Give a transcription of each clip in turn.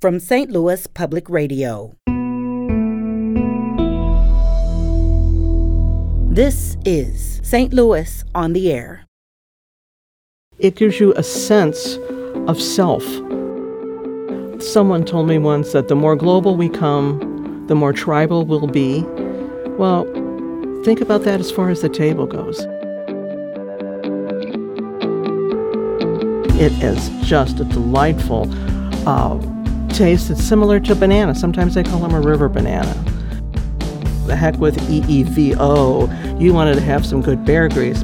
from St. Louis Public Radio. This is St. Louis on the Air. It gives you a sense of self. Someone told me once that the more global we come, the more tribal we'll be. Well, think about that as far as the table goes. It is just a delightful uh, taste. It's similar to banana. Sometimes they call them a river banana. The heck with EVOO. You wanted to have some good bear grease.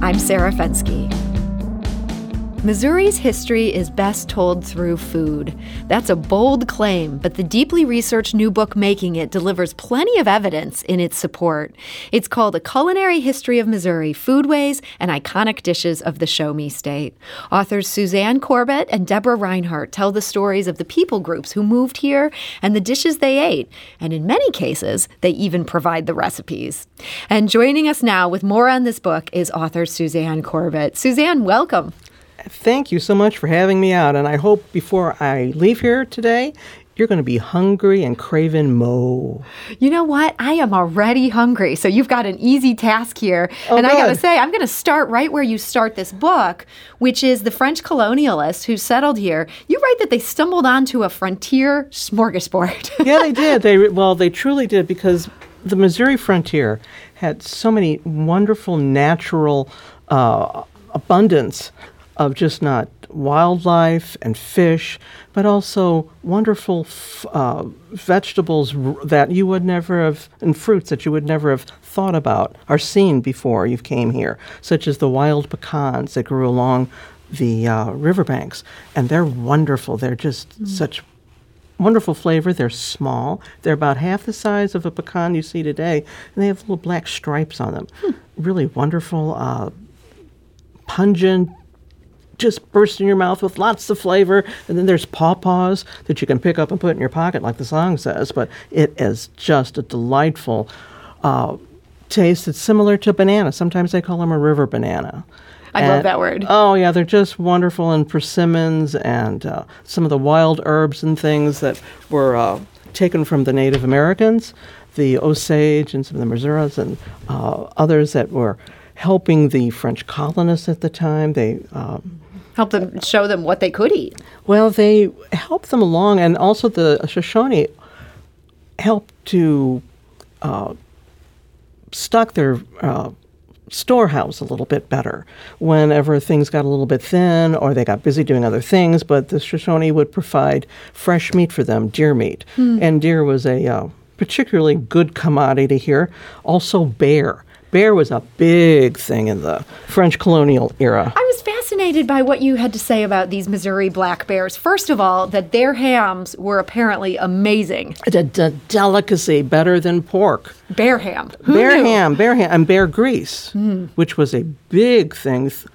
I'm Sarah Fenske. Missouri's history is best told through food. That's a bold claim, but the deeply researched new book making it delivers plenty of evidence in its support. It's called A Culinary History of Missouri Foodways and Iconic Dishes of the Show Me State. Authors Suzanne Corbett and Deborah Reinhardt tell the stories of the people groups who moved here and the dishes they ate, and in many cases, they even provide the recipes. And joining us now with more on this book is author Suzanne Corbett. Suzanne, welcome. Thank you so much for having me out. And I hope before I leave here today, you're going to be hungry and craving mo. You know what? I am already hungry. So you've got an easy task here. Oh, and I got to say, I'm going to start right where you start this book, which is the French colonialists who settled here. You write that they stumbled onto a frontier smorgasbord. yeah, they did. They well, they truly did because the Missouri frontier had so many wonderful natural uh, abundance of just not wildlife and fish, but also wonderful f- uh, vegetables r- that you would never have, and fruits that you would never have thought about or seen before you came here, such as the wild pecans that grew along the uh, riverbanks. And they're wonderful. They're just such wonderful flavor. They're small. They're about half the size of a pecan you see today, and they have little black stripes on them. Really wonderful, uh, pungent, just burst in your mouth with lots of flavor. And then there's pawpaws that you can pick up and put in your pocket, like the song says. But it is just a delightful uh, taste. It's similar to banana. Sometimes they call them a river banana. I love that word. Oh yeah, they're just wonderful and persimmons and uh, some of the wild herbs and things that were uh, taken from the Native Americans, the Osage and some of the Missourias and uh, others that were helping the French colonists at the time. They um, Help them show them what they could eat. well, they helped them along, and also the Shawnee helped to uh, stock their uh, storehouse a little bit better whenever things got a little bit thin or they got busy doing other things. But the Shawnee would provide fresh meat for them, deer meat, and deer was a uh, particularly good commodity here. Also, bear. Bear was a big thing in the French colonial era. I was fascinated by what you had to say about these Missouri black bears. First of all, that their hams were apparently amazing. It's a, a delicacy, better than pork. Bear ham. Who bear knew? ham, bear ham, and bear grease, hmm. which was a big thing, th-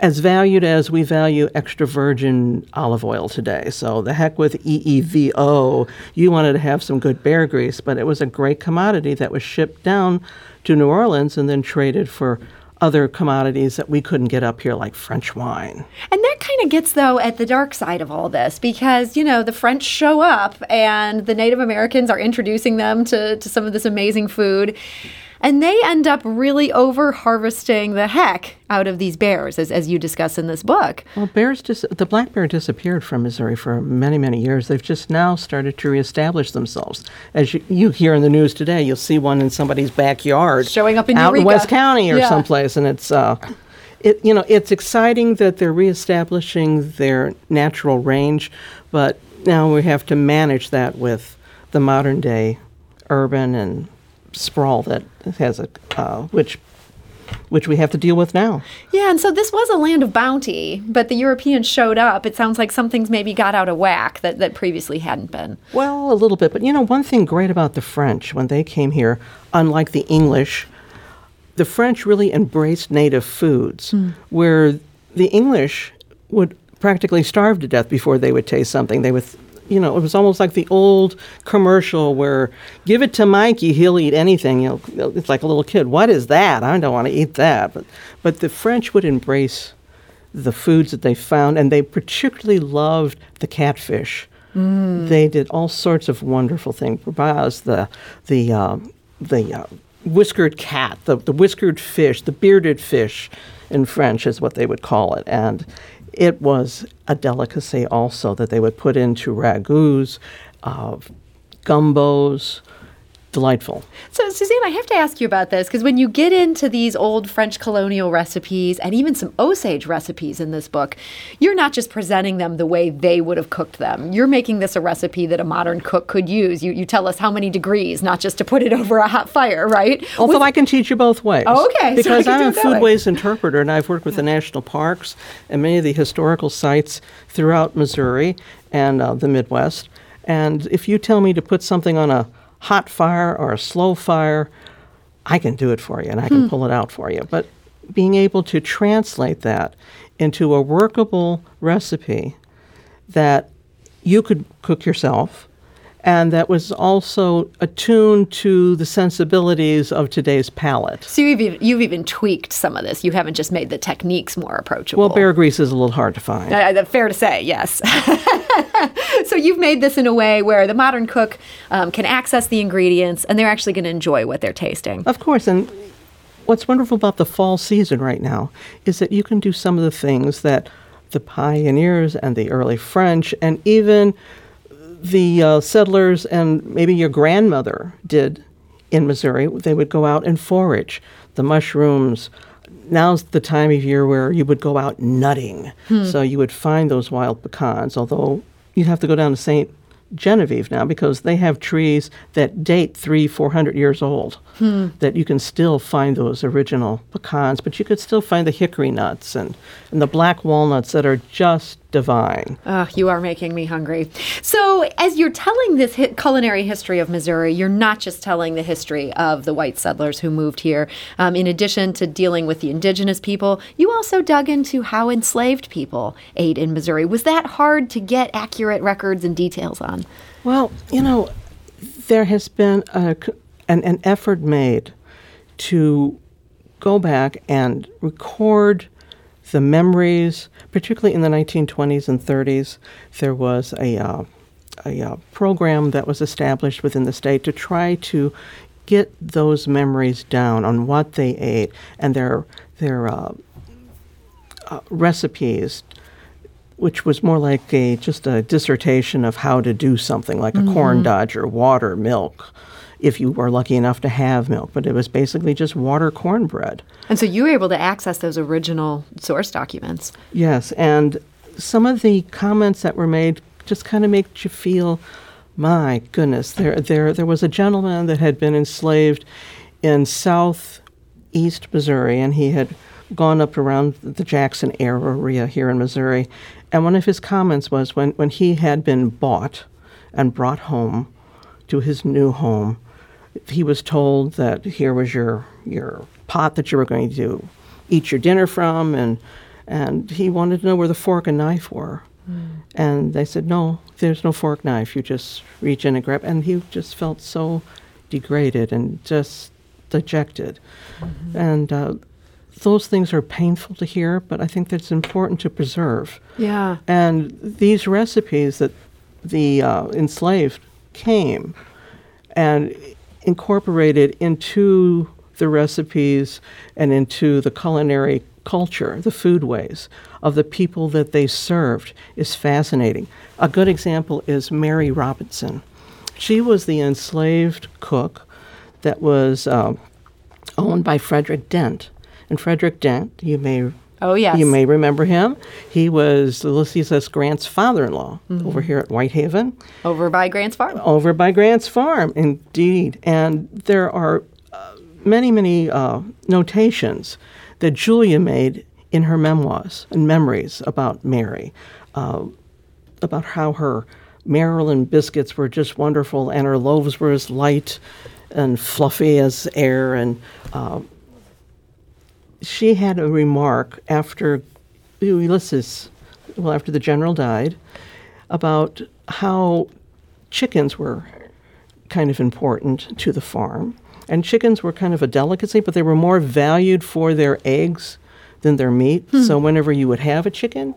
as valued as we value extra virgin olive oil today. So the heck with EVOO, you wanted to have some good bear grease, but it was a great commodity that was shipped down to New Orleans and then traded for other commodities that we couldn't get up here, like French wine. And that kind of gets, though, at the dark side of all this because, you know, the French show up and the Native Americans are introducing them to, to some of this amazing food. And they end up really over harvesting the heck out of these bears, as, as you discuss in this book. Well, bears dis- the black bear disappeared from Missouri for many, many years. They've just now started to reestablish themselves. As you, you hear in the news today, you'll see one in somebody's backyard, Showing up in out in West County or Yeah. someplace, and it's. Uh, it, you know, it's exciting that they're reestablishing their natural range, but now we have to manage that with the modern day urban and sprawl that has a, uh, which, which we have to deal with now. Yeah, and so this was a land of bounty, but the Europeans showed up. It sounds like some things maybe got out of whack that, that previously hadn't been. Well, a little bit, but you know, one thing great about the French when they came here, unlike the English, the French really embraced native foods, where the English would practically starve to death before they would taste something. They would, you know, it was almost like the old commercial where give it to Mikey, he'll eat anything. You know, it's like a little kid. What is that? I don't want to eat that. But, but the French would embrace the foods that they found, and they particularly loved the catfish. They did all sorts of wonderful things. Brabaz, the the uh, the uh, whiskered cat, the, the whiskered fish, the bearded fish, in French is what they would call it, and it was a delicacy also that they would put into ragouts, uh, gumbos. Delightful. So, Suzanne, I have to ask you about this because when you get into these old French colonial recipes and even some Osage recipes in this book, you're not just presenting them the way they would have cooked them. You're making this a recipe that a modern cook could use. You, you tell us how many degrees, not just to put it over a hot fire, right? Although I can teach you both ways. Oh, okay. Because can I'm a foodways interpreter and I've worked with the national parks and many of the historical sites throughout Missouri and uh, the Midwest. And if you tell me to put something on a hot fire or a slow fire, I can do it for you and I Hmm. can pull it out for you. But being able to translate that into a workable recipe that you could cook yourself and that was also attuned to the sensibilities of today's palate. So you've even, you've even tweaked some of this. You haven't just made the techniques more approachable. Well, bear grease is a little hard to find. Uh, uh, fair to say, yes. so you've made this in a way where the modern cook um, can access the ingredients and they're actually going to enjoy what they're tasting. Of course, and what's wonderful about the fall season right now is that you can do some of the things that the pioneers and the early French and even the uh, settlers and maybe your grandmother did in Missouri. They would go out and forage the mushrooms. Now's the time of year where you would go out nutting. So you would find those wild pecans, although you'd have to go down to St. Genevieve now because they have trees that date three, four hundred years old. That you can still find those original pecans, but you could still find the hickory nuts and, and the black walnuts that are just divine. Oh, you are making me hungry. So, as you're telling this hi- culinary history of Missouri, you're not just telling the history of the white settlers who moved here. Um, in addition to dealing with the indigenous people, you also dug into how enslaved people ate in Missouri. Was that hard to get accurate records and details on? Well, you know, there has been a, an, an effort made to go back and record the memories, particularly in the 1920s and 30s. There was a, uh, a uh, program that was established within the state to try to get those memories down on what they ate and their, their uh, uh, recipes which was more like a just a dissertation of how to do something like a corn dodger, water, milk, if you were lucky enough to have milk. But it was basically just water cornbread. And so you were able to access those original source documents. Yes, and some of the comments that were made just kind of make you feel, my goodness, there, there, there was a gentleman that had been enslaved in southeast Missouri, and he had gone up around the Jackson area here in Missouri. And one of his comments was when, when he had been bought and brought home to his new home, he was told that here was your your pot that you were going to eat your dinner from, and and he wanted to know where the fork and knife were. And they said, no, there's no fork knife. You just reach in and grab. And he just felt so degraded and just dejected. And uh, those things are painful to hear, but I think that's important to preserve. Yeah. And these recipes that the uh, enslaved came and incorporated into the recipes and into the culinary culture, the foodways of the people that they served is fascinating. A good example is Mary Robinson. She was the enslaved cook that was um, owned by Frederick Dent. And Frederick Dent, you may Oh, yes. you may remember him. He was Ulysses S. Grant's father-in-law over here at Whitehaven Over by Grant's Farm. over by Grant's farm, indeed. And there are uh, many, many uh, notations that Julia made in her memoirs and memories about Mary, uh, about how her Maryland biscuits were just wonderful and her loaves were as light and fluffy as air. And uh, she had a remark after Ulysses, well, after the general died, about how chickens were kind of important to the farm. And chickens were kind of a delicacy, but they were more valued for their eggs than their meat. So whenever you would have a chicken,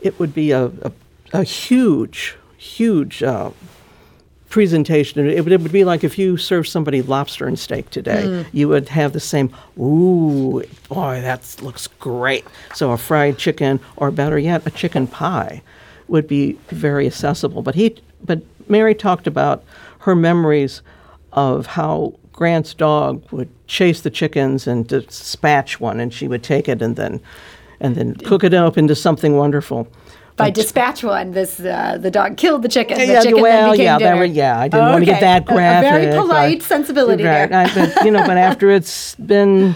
it would be a, a, a huge, huge uh, presentation. It would, it would be like if you served somebody lobster and steak today, mm. you would have the same, ooh, boy, that looks great. So a fried chicken, or better yet, a chicken pie would be very accessible. But he, but Mary talked about her memories of how Grant's dog would chase the chickens and dispatch one, and she would take it and then, and then cook it up into something wonderful. By dispatch one, this uh, the dog killed the chicken. The Yeah, chicken well, then became yeah, dinner. yeah, I didn't want to get that A- A, very polite sensibility Right, there. I- but, you know, but after it's been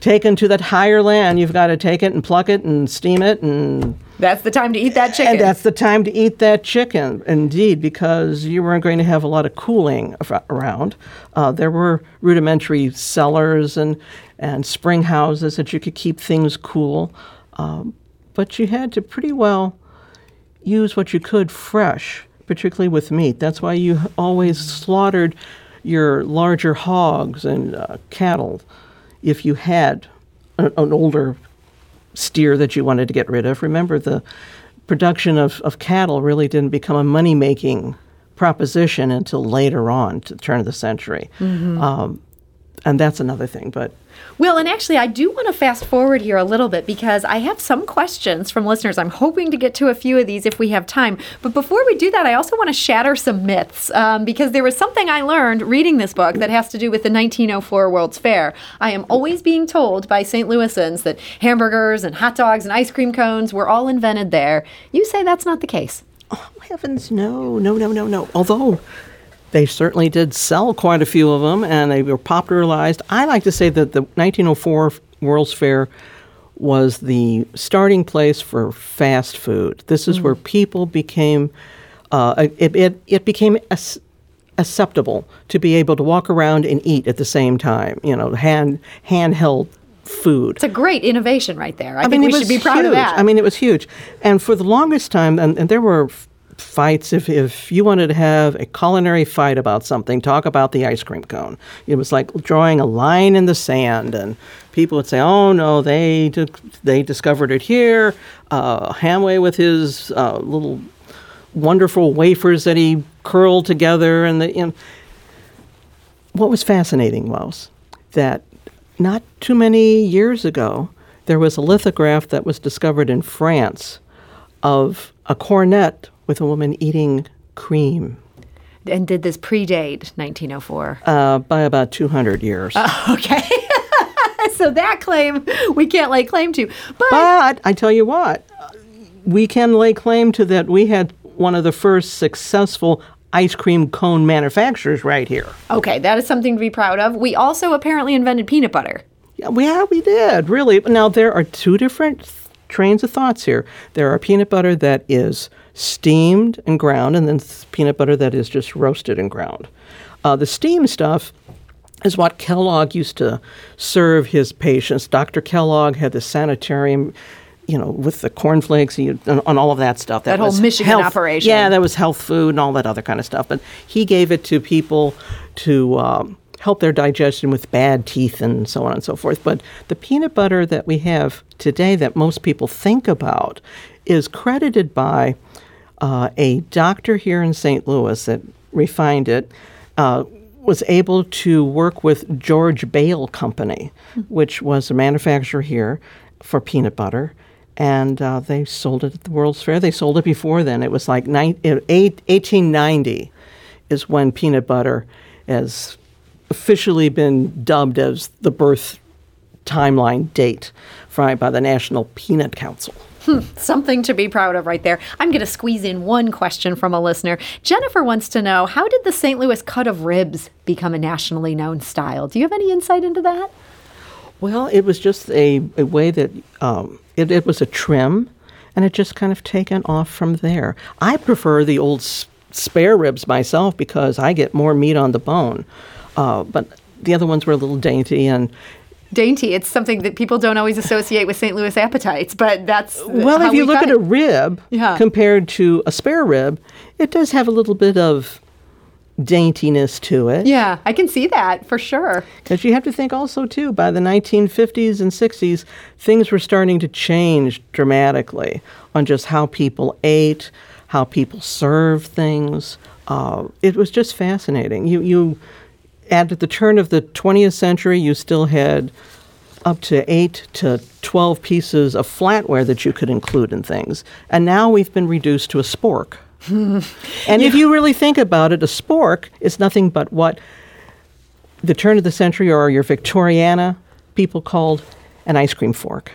taken to that higher land, you've got to take it and pluck it and steam it, and That's the time to eat that chicken. and that's the time to eat that chicken, indeed, because you weren't going to have a lot of cooling around. Uh, there were rudimentary cellars and and spring houses that you could keep things cool, um, but you had to pretty well use what you could fresh, particularly with meat. That's why you always slaughtered your larger hogs and uh, cattle if you had an, an older steer that you wanted to get rid of. Remember, the production of, of cattle really didn't become a money making proposition until later on, to the turn of the century. Um, and that's another thing. But Well, and actually, I do want to fast forward here a little bit because I have some questions from listeners. I'm hoping to get to a few of these if we have time. But before we do that, I also want to shatter some myths um, because there was something I learned reading this book that has to do with the 1904 World's Fair. I am always being told by St. Louisans that hamburgers and hot dogs and ice cream cones were all invented there. You say that's not the case. Oh heavens, no, no, no, no, no. Although they certainly did sell quite a few of them and they were popularized. I like to say that the 1904 World's Fair was the starting place for fast food. This is where people became, uh, it, it, it became ac- acceptable to be able to walk around and eat at the same time, you know, hand, handheld food. It's a great innovation right there. I, I think mean, we should be proud huge. of that. I mean, it was huge. And for the longest time, and, and there were f- fights if, if you wanted to have a culinary fight about something, talk about the ice cream cone. It was like drawing a line in the sand, and people would say, "Oh no, they they discovered it here." Uh, Hamwi with his uh, little wonderful wafers that he curled together, and the. Know, what was fascinating was that not too many years ago, there was a lithograph that was discovered in France of a cornet with a woman eating cream and did this predate 1904? uh, by about 200 years. Okay. so that claim we can't lay claim to. But but I tell you what, we can lay claim to that we had one of the first successful ice cream cone manufacturers right here. okay, that is something to be proud of. We also apparently invented peanut butter. Yeah, we, yeah, we did, really. Now, there are two different th- trains of thoughts here. There are peanut butter that is steamed and ground, and then th- peanut butter that is just roasted and ground. Uh, the steam stuff is what Kellogg used to serve his patients. Dr. Kellogg had the sanitarium, you know, with the cornflakes and, and all of that stuff. That whole was Michigan health- operation. Yeah, that was health food and all that other kind of stuff. But he gave it to people to um, help their digestion with bad teeth and so on and so forth. But the peanut butter that we have today that most people think about is credited by uh, a doctor here in St. Louis that refined it. Uh, was able to work with George Bayle Company, which was a manufacturer here for peanut butter, and uh, they sold it at the World's Fair. They sold it before then. It was like nine, uh, eight, 1890 is when peanut butter has officially been dubbed as the birth timeline date by the National Peanut Council. Something to be proud of right there. I'm going to squeeze in one question from a listener. Jennifer wants to know how did the St. Louis cut of ribs become a nationally known style? Do you have any insight into that? Well, it was just a, a way that um, it, it was a trim, and it just kind of taken off from there. I prefer the old s- spare ribs myself because I get more meat on the bone. Uh, but the other ones were a little dainty, and Dainty. It's something that people don't always associate with St. Louis appetites, but that's well, if you we look at a rib Yeah. compared to a spare rib, it does have a little bit of daintiness to it. Yeah, I can see that for sure. Because you have to think also, too, by the 1950s and 60s, things were starting to change dramatically on just how people ate, how people served things. Uh, it was just fascinating. You, you, at the turn of the 20th century, you still had up to eight to 12 pieces of flatware that you could include in things. And now we've been reduced to a spork. and yeah. if you really think about it, a spork is nothing but what the turn of the century or your Victoriana people called an ice cream fork.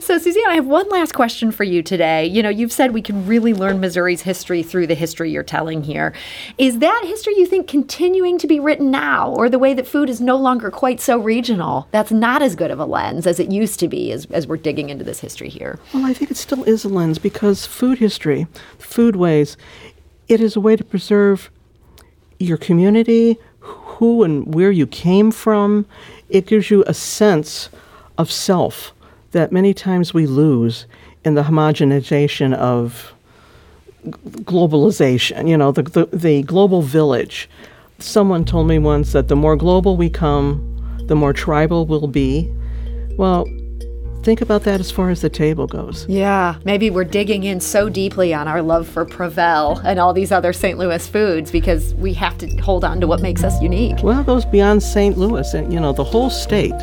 So, Suzanne, I have one last question for you today. You know, you've said we can really learn Missouri's history through the history you're telling here. Is that history you think continuing to be written now, or the way that food is no longer quite so regional? That's not as good of a lens as it used to be as, as we're digging into this history here. Well, I think it still is a lens because food history, foodways, it is a way to preserve your community, who and where you came from. It gives you a sense of self that many times we lose in the homogenization of globalization, you know, the, the, the, global village. Someone told me once that the more global we come, the more tribal we'll be. Well, think about that as far as the table goes. Yeah, maybe we're digging in so deeply on our love for Provel and all these other St. Louis foods because we have to hold on to what makes us unique. Well, it goes beyond St. Louis. And, you know, the whole state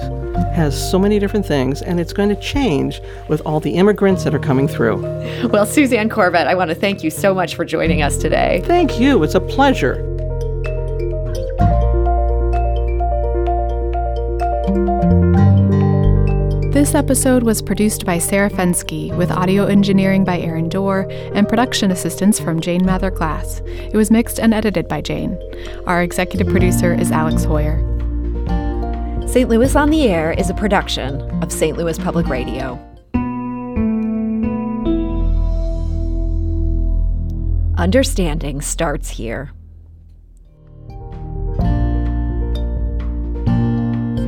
has so many different things, and it's going to change with all the immigrants that are coming through. Well, Suzanne Corbett, I want to thank you so much for joining us today. Thank you. It's a pleasure. This episode was produced by Sarah Fenske, with audio engineering by Aaron Doerr and production assistance from Jane Mather Glass. It was mixed and edited by Jane. Our executive producer is Alex Heuer. St. Louis on the Air is a production of St. Louis Public Radio. Understanding starts here.